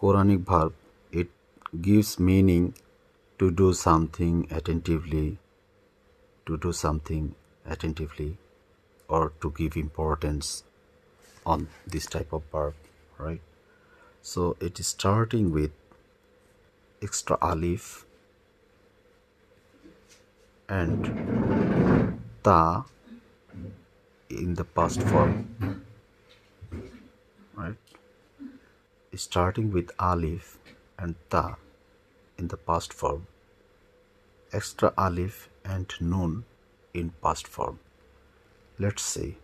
Quranic verb. It gives meaning to do something attentively, to do something attentively, or to give importance on this type of verb, right? So it is starting with extra alif and ta in the past form right starting with alif and ta in the past form extra alif and nun in past form let's see.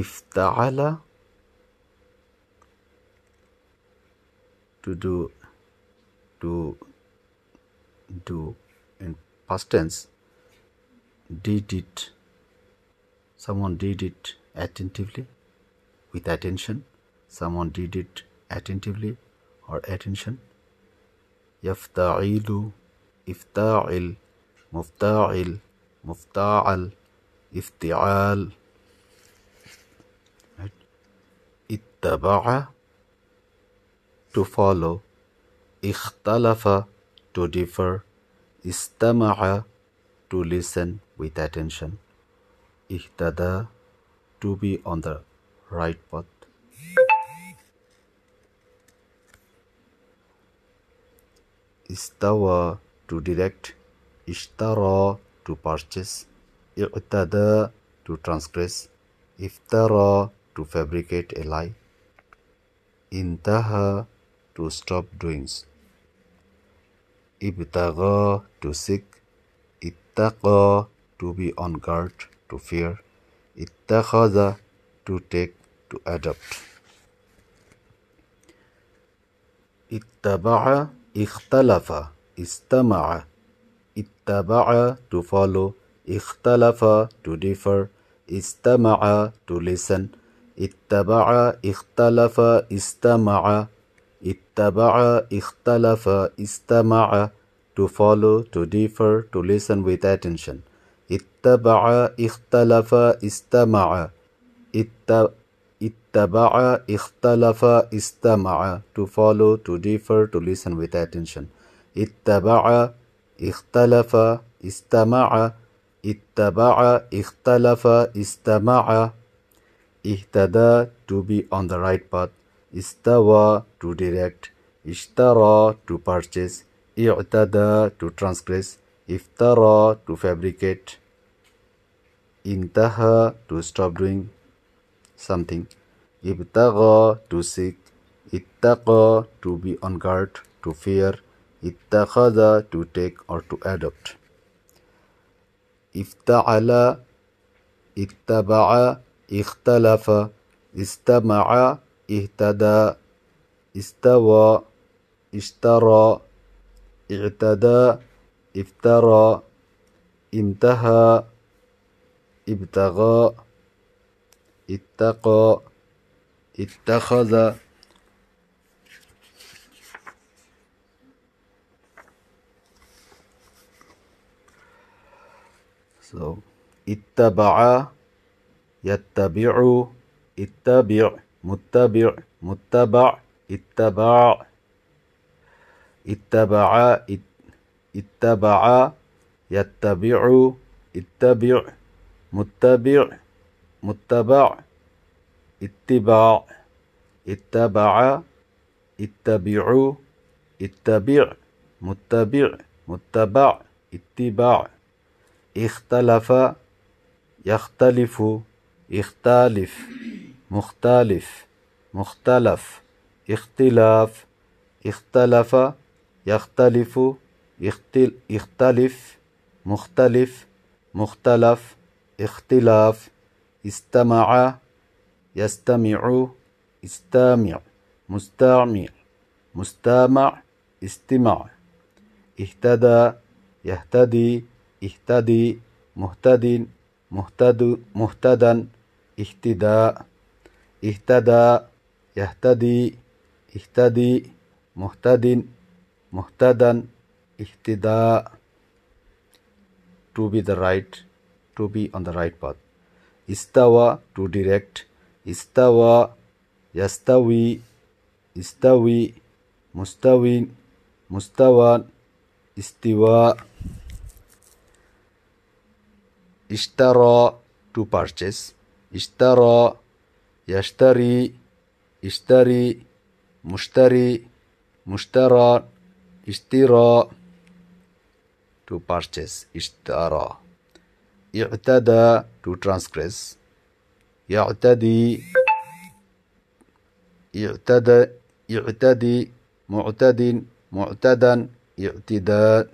if ta'ala to do to do in past tense did it someone did it attentively with attention someone did it attentively or attention يفتعيل افتاعل مفتاعل مفتاعل افتعال اتبع to follow اختلف to differ استمع to listen with attention ihtada to be on the right path Istawa to direct ishtara to purchase i'tada to transgress iftara to fabricate a lie intaha to stop doings. ibtagha to seek ittaqa to be on guard to fear ittakhadha to take to adopt. ittaba'a ikhtalafa istama'a ittaba'a to follow ikhtalafa to differ istama'a to listen ittaba'a ikhtalafa istama'a ittaba'a ikhtalafa istama'a to follow to differ to listen with attention اتبع اختلف استمع اتبع Taba'a, ikhtalafa, istama'a. To follow, to differ, to listen with attention. Ittaba'a, ikhtalafa, istama'a. Ittaba'a, ikhtalafa, istama'a. Ihtada, to be on the right path. Istawa, to direct. Ishtara, to purchase. I'tada, to transgress. Iftara, to fabricate. Intaha, to stop doing something. Ibtagha to seek ittaqa to be on guard to fear ittakhadha to take or to adopt ifta'ala ittaba'a ikhtalafa istama'a ihtada istawa ishtara i'tada افترى انتهى ابتغى اتقى اتخذ so اتبع يتبع اتبع متبع متبع اتبع اتبع اتبع يتبع اتبع متبع متبع اتباع اتبع اتبع اتبع متبع متبع اتباع اختلف يختلف اختلف. مختلف مختلف. اختلاف اختلف يختلف. يختلف مختلف. مختلف اختلاف. استمع يستمع استامع مستمع مستمع استمع. اهتدى يهتدي اهتدي مهتد مهتد مهتدا. اهتداء. اهتدى يهتدي اهتدي مهتد مهتدا. ihtida to be the right to be on the right path. istawa to direct. istawa yastawi استوي مستو مستوى استواء اشترى to purchase اشترى يشتري اشتري مشتري مشترى اشترى to purchase اشترى اعتدى to transgress يعتدي اعتدى يعتدي معتد معتدا اعتداء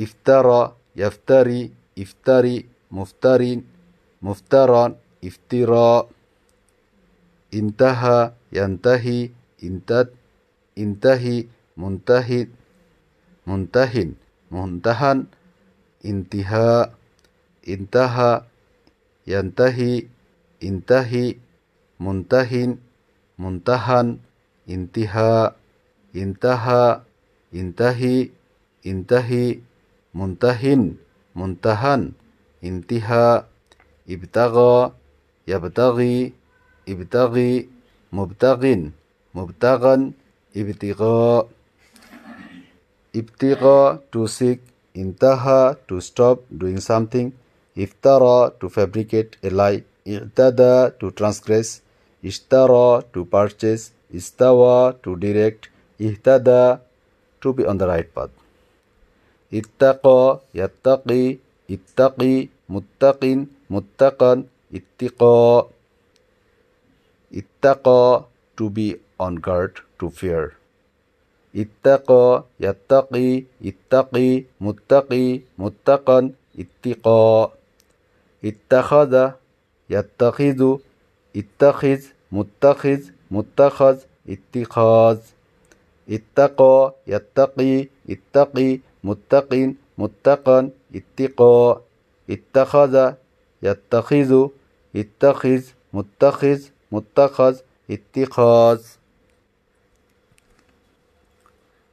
افترى يفتري افتري مفتر مفترى افتراء. انتهى ينتهي انتد انتهي منتهي منتهن منتهن انتهاء. انتهى ينتهي انتهي منتهن منتهن انتهاء انتهى انتهي انتهي منتهن منتهن انتهاء ابتغى يبتغي ابتغي مبتغ مبتغا ابتغاء ابتغى to seek انتهى to stop doing something Iftara to fabricate a lie. I'tada to transgress. Ishtara to purchase. Istawa to direct. Ihtada to be on the right path. Ittaqa, yattaqi, ittaqi, muttaqin, muttaqan, ittiqa. Ittaqa to be on guard, to fear. Ittaqa, yattaqi, ittaqi, muttaqi, muttaqan, ittiqa. اتخذ يتخذ اتخذ متخذ متخذ اتخاذ. اتقى يتقي اتقي متق متقا اتقاء. اتخذ يتخذ اتخذ متخذ متخذ اتخاذ.